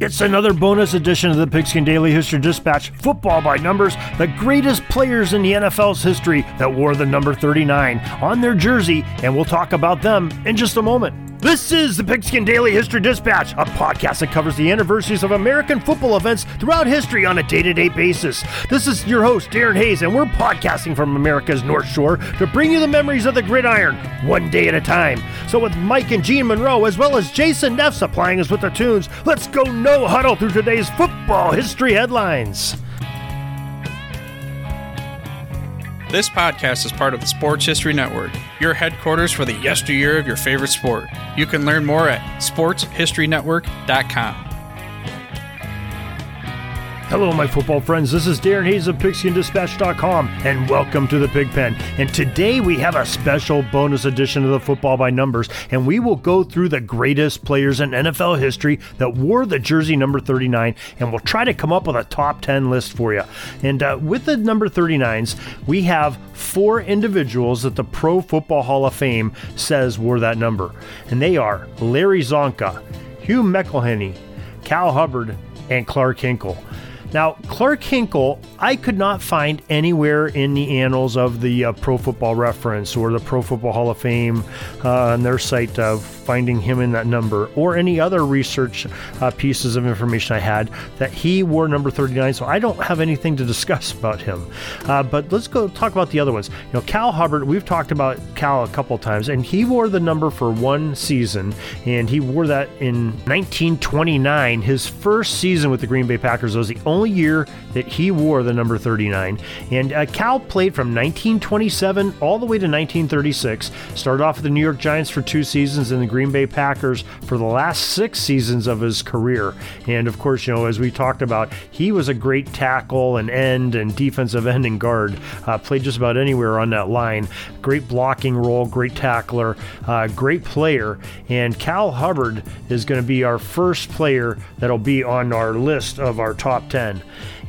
It's another bonus edition of the Pigskin Daily History Dispatch Football by Numbers, the greatest players in the NFL's history that wore the number 39 on their jersey, and we'll talk about them in just a moment. This is the Pigskin Daily History Dispatch, a podcast that covers the anniversaries of American football events throughout history on a day to day basis. This is your host, Darren Hayes, and we're podcasting from America's North Shore to bring you the memories of the gridiron, one day at a time. So, with Mike and Gene Monroe, as well as Jason Neff supplying us with the tunes, let's go no huddle through today's football history headlines. This podcast is part of the Sports History Network, your headquarters for the yesteryear of your favorite sport. You can learn more at sportshistorynetwork.com. Hello, my football friends. This is Darren Hayes of PigskinDispatch.com, and welcome to the Pigpen. And today we have a special bonus edition of the Football by Numbers, and we will go through the greatest players in NFL history that wore the jersey number 39, and we'll try to come up with a top 10 list for you. And uh, with the number 39s, we have four individuals that the Pro Football Hall of Fame says wore that number, and they are Larry Csonka, Hugh McElhenny, Cal Hubbard, and Clark Hinkle. Now, Clark Hinkle, I could not find anywhere in the annals of the uh, Pro Football Reference or the Pro Football Hall of Fame uh, on their site of finding him in that number or any other research uh, pieces of information I had that he wore number 39. So I don't have anything to discuss about him. Uh, but let's go talk about the other ones. You know, Cal Hubbard, we've talked about Cal a couple times, and he wore the number for one season, and he wore that in 1929, his first season with the Green Bay Packers. was the only only year that he wore the number 39. And uh, Cal played from 1927 all the way to 1936. Started off with the New York Giants for two seasons and the Green Bay Packers for the last six seasons of his career. And of course, you know, as we talked about, he was a great tackle and end and defensive end and guard. Uh, played just about anywhere on that line. Great blocking role, great tackler, uh, great player. And Cal Hubbard is going to be our first player that'll be on our list of our top 10.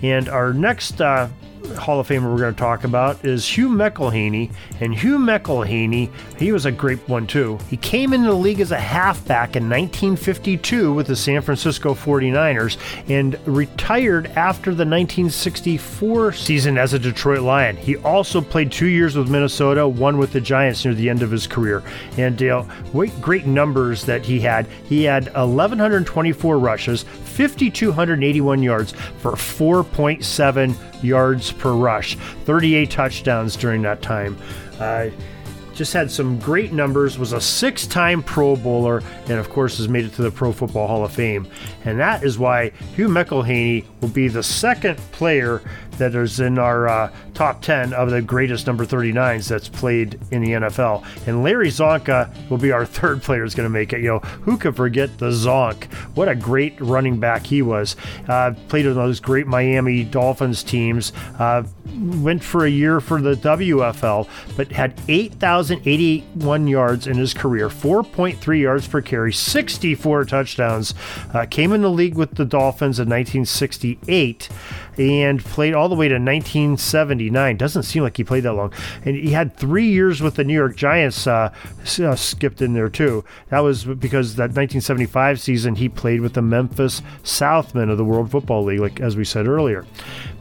And our next uh, Hall of Famer we're going to talk about is Hugh McElhenny. And Hugh McElhenny, he was a great one too. He came into the league as a halfback in 1952 with the San Francisco 49ers and retired after the 1964 season as a Detroit Lion. He also played two years with Minnesota, one with the Giants near the end of his career. And great numbers that he had. He had 1,124 rushes, 5,281 yards for 4.7 yards per rush, 38 touchdowns during that time. Uh, just had some great numbers, was a six time Pro Bowler, and of course has made it to the Pro Football Hall of Fame. And that is why Hugh McElhenny will be the second player that is in our uh, top 10 of the greatest number 39s that's played in the NFL. And Larry Csonka will be our third player is going to make it. You know, who could forget the Zonk? What a great running back he was. Uh, played with those great Miami Dolphins teams. Uh, went for a year for the WFL, but had 8,081 yards in his career, 4.3 yards per carry, 64 touchdowns. Uh, came in the league with the Dolphins in 1968 and played all the way to 1979. Doesn't seem like he played that long. And he had three years with the New York Giants uh, uh, skipped in there too. That was because that 1975 season he played with the Memphis Southmen of the World Football League, like as we said earlier.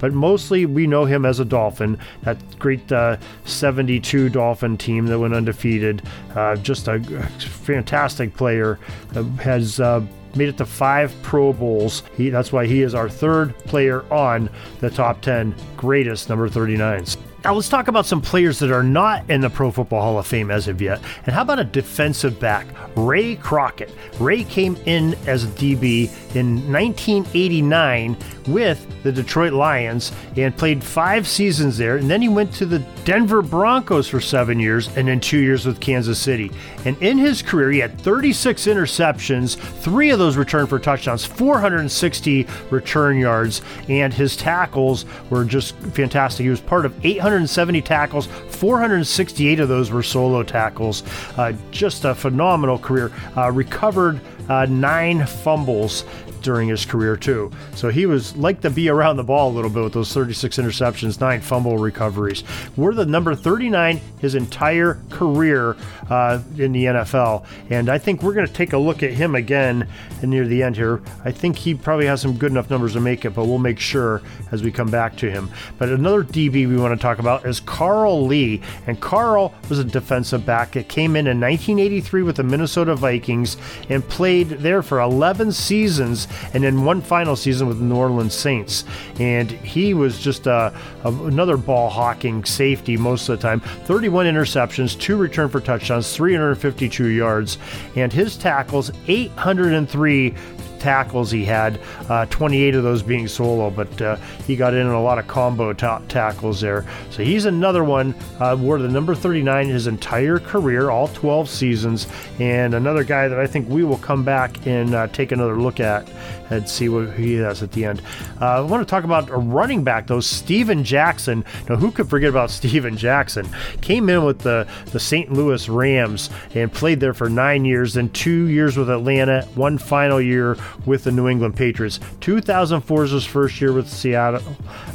But mostly we know him as a Dolphin. That great uh, 72 Dolphin team that went undefeated. Uh, just a fantastic player. Uh, has uh, made it to five Pro Bowls. He, that's why he is our third player on the top 10 greatest number 39s. Now let's talk about some players that are not in the Pro Football Hall of Fame as of yet. And how about a defensive back, Ray Crockett? Ray came in as a DB in 1989 with the Detroit Lions and played five seasons there. And then he went to the Denver Broncos for seven years and then two years with Kansas City. And in his career, he had 36 interceptions, three of those returned for touchdowns, 460 return yards, and his tackles were just fantastic. He was part of 870 tackles, 468 of those were solo tackles. Uh, just a phenomenal career. Uh, recovered uh, nine fumbles during his career too. So he was like to be around the ball a little bit with those 36 interceptions, nine fumble recoveries. We're the number 39 his entire career uh, in the NFL, and I think we're going to take a look at him again near the end here. I think he probably has some good enough numbers to make it, but we'll make sure as we come back to him. But another DB we want to talk about is Carl Lee, and Carl was a defensive back that came in in 1983 with the Minnesota Vikings and played there for 11 seasons and then one final season with New Orleans Saints. And he was just a, a, another ball hawking safety most of the time. 31 interceptions, two return for touchdowns, 352 yards, and his tackles 803 tackles he had, uh, 28 of those being solo, but uh, he got in a lot of combo ta- tackles there. So he's another one, uh, wore the number 39 his entire career, all 12 seasons, and another guy that I think we will come back and uh, take another look at and see what he has at the end. Uh, I want to talk about a running back, though, Steven Jackson. Now, who could forget about Steven Jackson? Came in with the, the St. Louis Rams and played there for nine years, then two years with Atlanta, one final year with the New England Patriots. 2004 is his first year with Seattle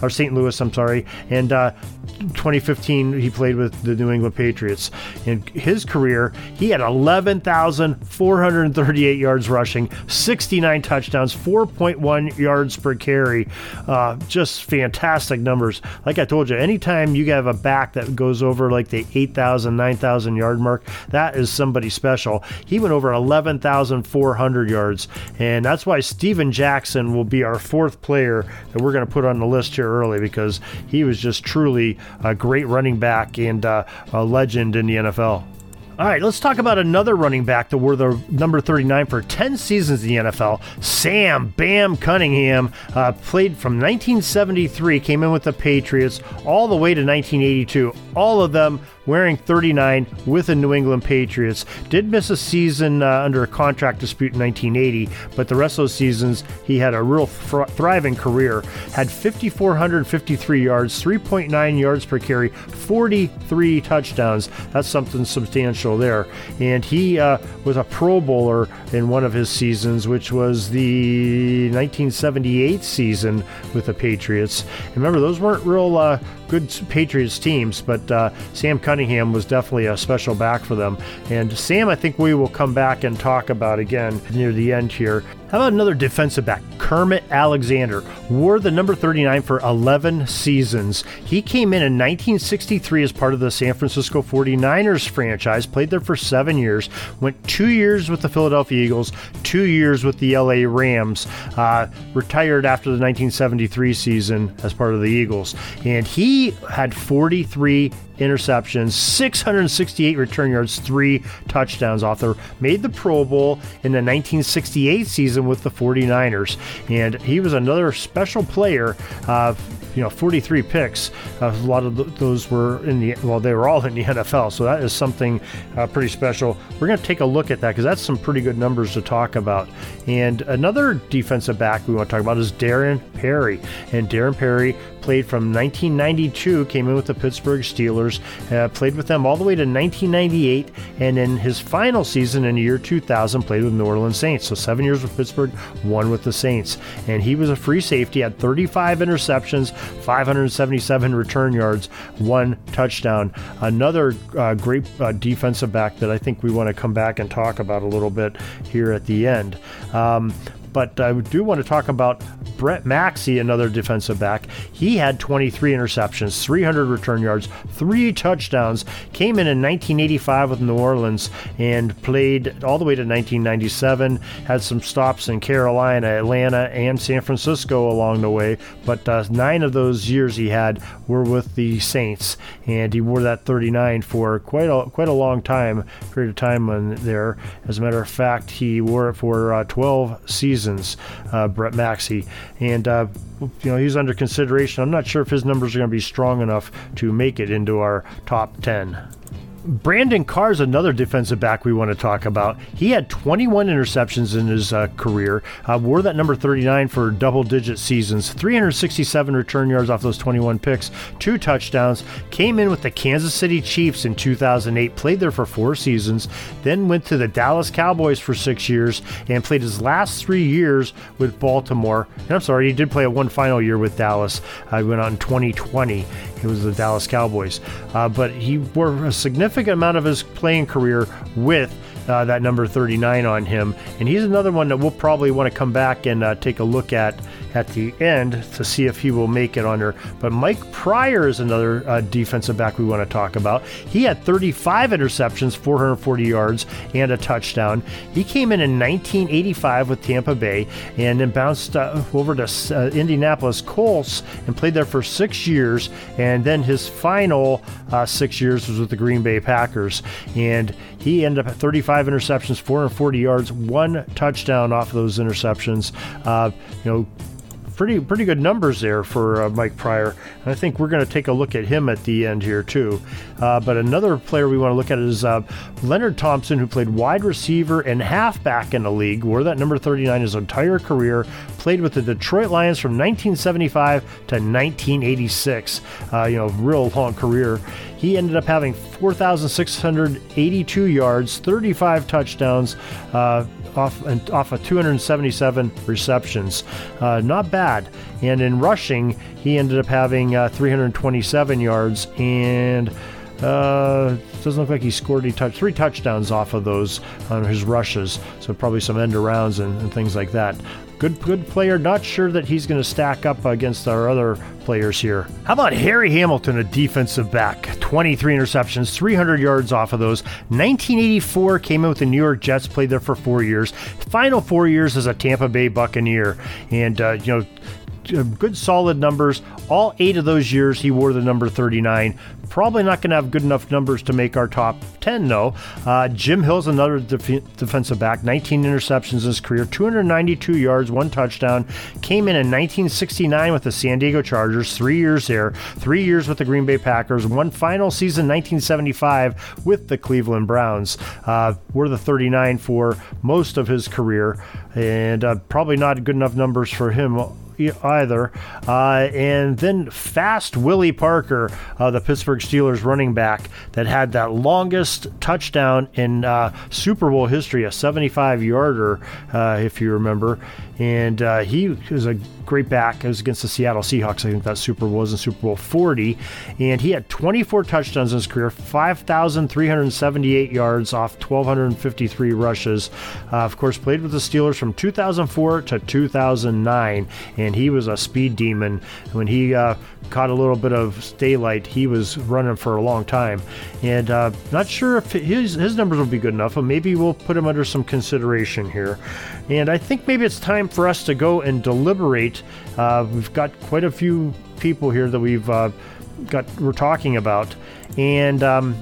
or St. Louis, I'm sorry, and uh, 2015 he played with the New England Patriots. In his career, he had 11,438 yards rushing, 69 touchdowns, 4.1 yards per carry. Uh, just fantastic numbers. Like I told you, anytime you have a back that goes over like the 8,000, 9,000 yard mark, that is somebody special. He went over 11,400 yards, and that's why Steven Jackson will be our fourth player that we're going to put on the list here early because he was just truly a great running back and uh, a legend in the NFL. All right, let's talk about another running back that wore the number 39 for 10 seasons in the NFL. Sam Bam Cunningham uh, played from 1973, came in with the Patriots all the way to 1982. All of them wearing 39 with the New England Patriots. Did miss a season uh, under a contract dispute in 1980, but the rest of those seasons he had a real thr- thriving career. Had 5,453 yards, 3.9 yards per carry, 43 touchdowns. That's something substantial there. And he uh, was a Pro Bowler in one of his seasons, which was the 1978 season with the Patriots. Remember, those weren't real uh, good Patriots teams, but uh, Sam Cunningham was definitely a special back for them. And Sam, I think we will come back and talk about again near the end here. How about another defensive back, Kermit Alexander? Wore the number 39 for 11 seasons. He came in in 1963 as part of the San Francisco 49ers franchise, played there for seven years, went two years with the Philadelphia Eagles, two years with the LA Rams, uh, retired after the 1973 season as part of the Eagles. And he had 43 interceptions, 668 return yards, three touchdowns Author. Made the Pro Bowl in the 1968 season with the 49ers. And he was another special player. Uh, you know, 43 picks. Uh, a lot of those were in the, well, they were all in the NFL. So that is something uh, pretty special. We're going to take a look at that because that's some pretty good numbers to talk about. And another defensive back we want to talk about is Darren Perry. And Darren Perry played from 1992, came in with the Pittsburgh Steelers, uh, played with them all the way to 1998, and in his final season in the year 2000, played with the New Orleans Saints. So seven years with Pittsburgh, one with the Saints. And he was a free safety, had 35 interceptions, 577 return yards, one touchdown. Another uh, great uh, defensive back that I think we want to come back and talk about a little bit here at the end. Um, but I do want to talk about Brett Maxie, another defensive back. He had 23 interceptions, 300 return yards, three touchdowns. Came in in 1985 with New Orleans and played all the way to 1997. Had some stops in Carolina, Atlanta, and San Francisco along the way, but uh, nine of those years he had were with the Saints, and he wore that 39 for quite a quite a long time, period of time on there. As a matter of fact, he wore it for uh, 12 seasons. Uh, Brett Maxie, and uh, you know he's under consideration. I'm not sure if his numbers are going to be strong enough to make it into our top 10. Brandon Carr is another defensive back we want to talk about. He had 21 interceptions in his uh, career, uh, wore that number 39 for double digit seasons, 367 return yards off those 21 picks, two touchdowns, came in with the Kansas City Chiefs in 2008, played there for four seasons, then went to the Dallas Cowboys for six years, and played his last three years with Baltimore. And I'm sorry, he did play one final year with Dallas. Uh, he went on in 2020. It was the Dallas Cowboys. Uh, but he wore a significant amount of his playing career with uh, that number 39 on him. And he's another one that we'll probably want to come back and uh, take a look at at the end to see if he will make it under. But Mike Prior is another uh, defensive back we want to talk about. He had 35 interceptions, 440 yards, and a touchdown. He came in in 1985 with Tampa Bay and then bounced uh, over to uh, Indianapolis Colts and played there for six years. And then his final uh, six years was with the Green Bay Packers. And he ended up at 35 interceptions, 440 yards, one touchdown off of those interceptions. Uh, you know, pretty pretty good numbers there for uh, Mike Prior. And I think we're going to take a look at him at the end here too. Uh, but another player we want to look at is uh, Leonard Thompson, who played wide receiver and halfback in the league, wore that number 39 his entire career. Played with the Detroit Lions from 1975 to 1986. Uh, you know, real long career. He ended up having 4,682 yards, 35 touchdowns. Uh, off off of 277 receptions. Uh, not bad. And in rushing, he ended up having uh, 327 yards and. Uh, doesn't look like he scored any touch three touchdowns off of those on his rushes. So probably some end arounds and, and things like that. Good, good player. Not sure that he's going to stack up against our other players here. How about Harry Hamilton, a defensive back? 23 interceptions, 300 yards off of those. 1984 came in with the New York Jets, played there for four years. Final four years as a Tampa Bay Buccaneer, and uh, you know good solid numbers. All eight of those years, he wore the number 39. Probably not going to have good enough numbers to make our top 10, though. Uh, Jim Hill's another def- defensive back, 19 interceptions in his career, 292 yards, one touchdown. Came in in 1969 with the San Diego Chargers, three years there, three years with the Green Bay Packers, one final season, 1975, with the Cleveland Browns. Uh, were the 39 for most of his career, and uh, probably not good enough numbers for him either. Uh, and then Fast Willie Parker, uh, the Pittsburgh Steelers running back, that had that longest touchdown in uh, Super Bowl history, a 75 yarder, uh, if you remember. And uh, he was a great back. It was against the Seattle Seahawks. I think that Super Bowl was in Super Bowl 40. And he had 24 touchdowns in his career, 5,378 yards off 1,253 rushes. Uh, of course, played with the Steelers from 2004 to 2009. And he was a speed demon. When he uh, caught a little bit of daylight, he was running for a long time. And uh, not sure if his, his numbers will be good enough, but maybe we'll put him under some consideration here. And I think maybe it's time for us to go and deliberate. Uh, we've got quite a few people here that we've uh, got we're talking about, and um,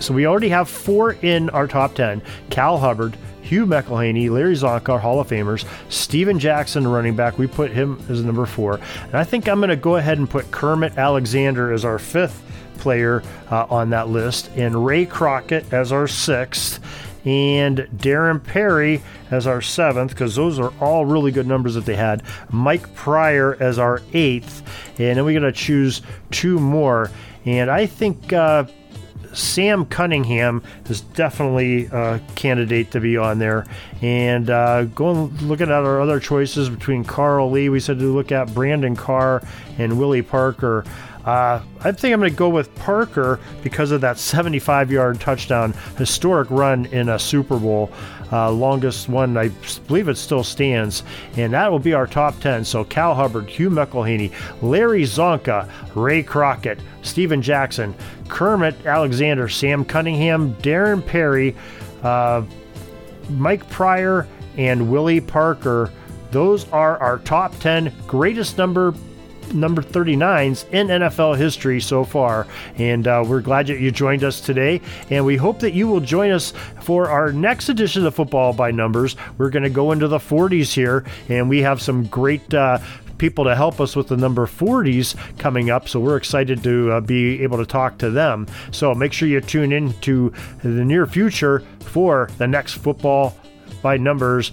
so we already have four in our top ten: Cal Hubbard. Hugh McElhenny, Larry Csonka, Hall of Famers, Steven Jackson, running back. We put him as number four. And I think I'm going to go ahead and put Kermit Alexander as our fifth player uh, on that list, and Ray Crockett as our sixth and Darren Perry as our seventh, because those are all really good numbers that they had. Mike Prior as our eighth, and then we're going to choose two more. And I think uh, Sam Cunningham is definitely a candidate to be on there. And uh, going looking at our other choices between Carl Lee, we said to look at Brandon Carr and Willie Parker. Uh, I think I'm going to go with Parker because of that 75 yard touchdown, historic run in a Super Bowl. Uh, longest one, I believe it still stands. And that will be our top 10. So Cal Hubbard, Hugh McElhenny, Larry Csonka, Ray Crockett, Steven Jackson, Kermit Alexander, Sam Cunningham, Darren Perry, uh, Mike Prior, and Willie Parker. Those are our top 10 greatest number number 39s in NFL history so far. And uh, we're glad that you joined us today. And we hope that you will join us for our next edition of Football by Numbers. We're going to go into the 40s here, and we have some great. Uh, people to help us with the number 40s coming up. So we're excited to uh, be able to talk to them. So make sure you tune in to the near future for the next football by numbers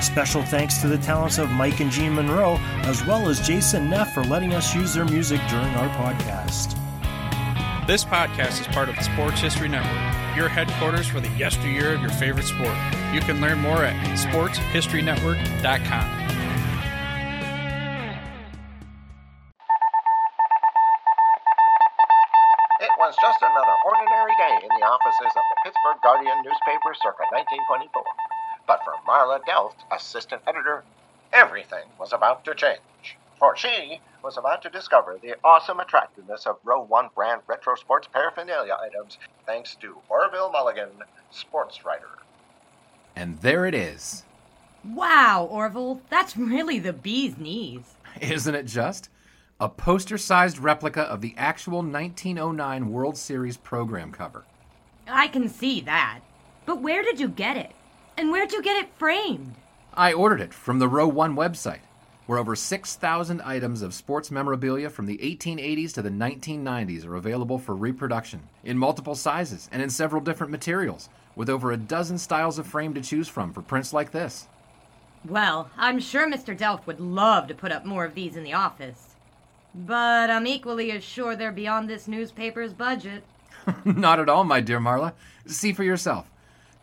Special thanks to the talents of Mike and Jean Monroe, as well as Jason Neff for letting us use their music during our podcast. This podcast is part of the Sports History Network, your headquarters for the yesteryear of your favorite sport. You can learn more at sportshistorynetwork.com. It was just another ordinary day in the offices of the Pittsburgh Guardian newspaper circa 1924. But for Marla Delft, assistant editor, everything was about to change. For she was about to discover the awesome attractiveness of Row 1 brand retro sports paraphernalia items thanks to Orville Mulligan, sports writer. And there it is. Wow, Orville, that's really the bee's knees. Isn't it just? A poster sized replica of the actual 1909 World Series program cover. I can see that. But where did you get it? And where'd you get it framed? I ordered it from the Row 1 website, where over 6,000 items of sports memorabilia from the 1880s to the 1990s are available for reproduction in multiple sizes and in several different materials, with over a dozen styles of frame to choose from for prints like this. Well, I'm sure Mr. Delft would love to put up more of these in the office. But I'm equally as sure they're beyond this newspaper's budget. Not at all, my dear Marla. See for yourself.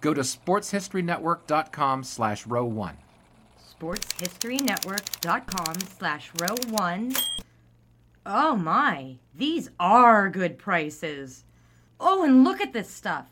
Go to sportshistorynetwork.com slash row one. Sportshistorynetwork.com slash row one. Oh my, these are good prices. Oh, and look at this stuff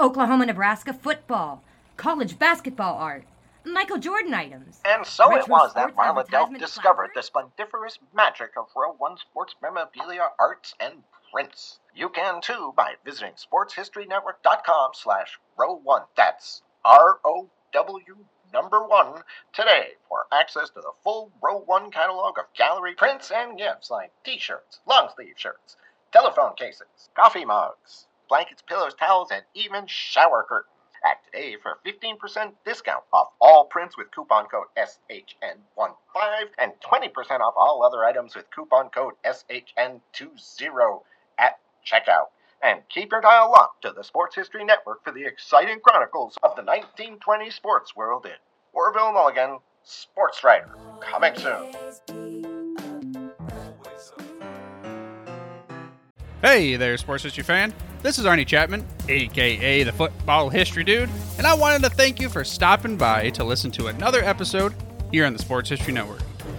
Oklahoma Nebraska football, college basketball art, Michael Jordan items. And so it was that Marla Delft discovered the splendiferous magic of Row 1 sports memorabilia, arts, and prints. You can too by visiting sportshistorynetwork.com slash row one. That's R-O-W number one today for access to the full row one catalog of gallery prints and gifts like t-shirts, long sleeve shirts, telephone cases, coffee mugs, blankets, pillows, towels, and even shower curtains. Act today for 15% discount off all prints with coupon code SHN15 and 20% off all other items with coupon code SHN20 at checkout. And keep your dial locked to the Sports History Network for the exciting chronicles of the 1920 sports world in Orville Mulligan, sports writer. Coming soon. Hey there, sports history fan. This is Arnie Chapman, aka the Football History Dude, and I wanted to thank you for stopping by to listen to another episode here on the Sports History Network.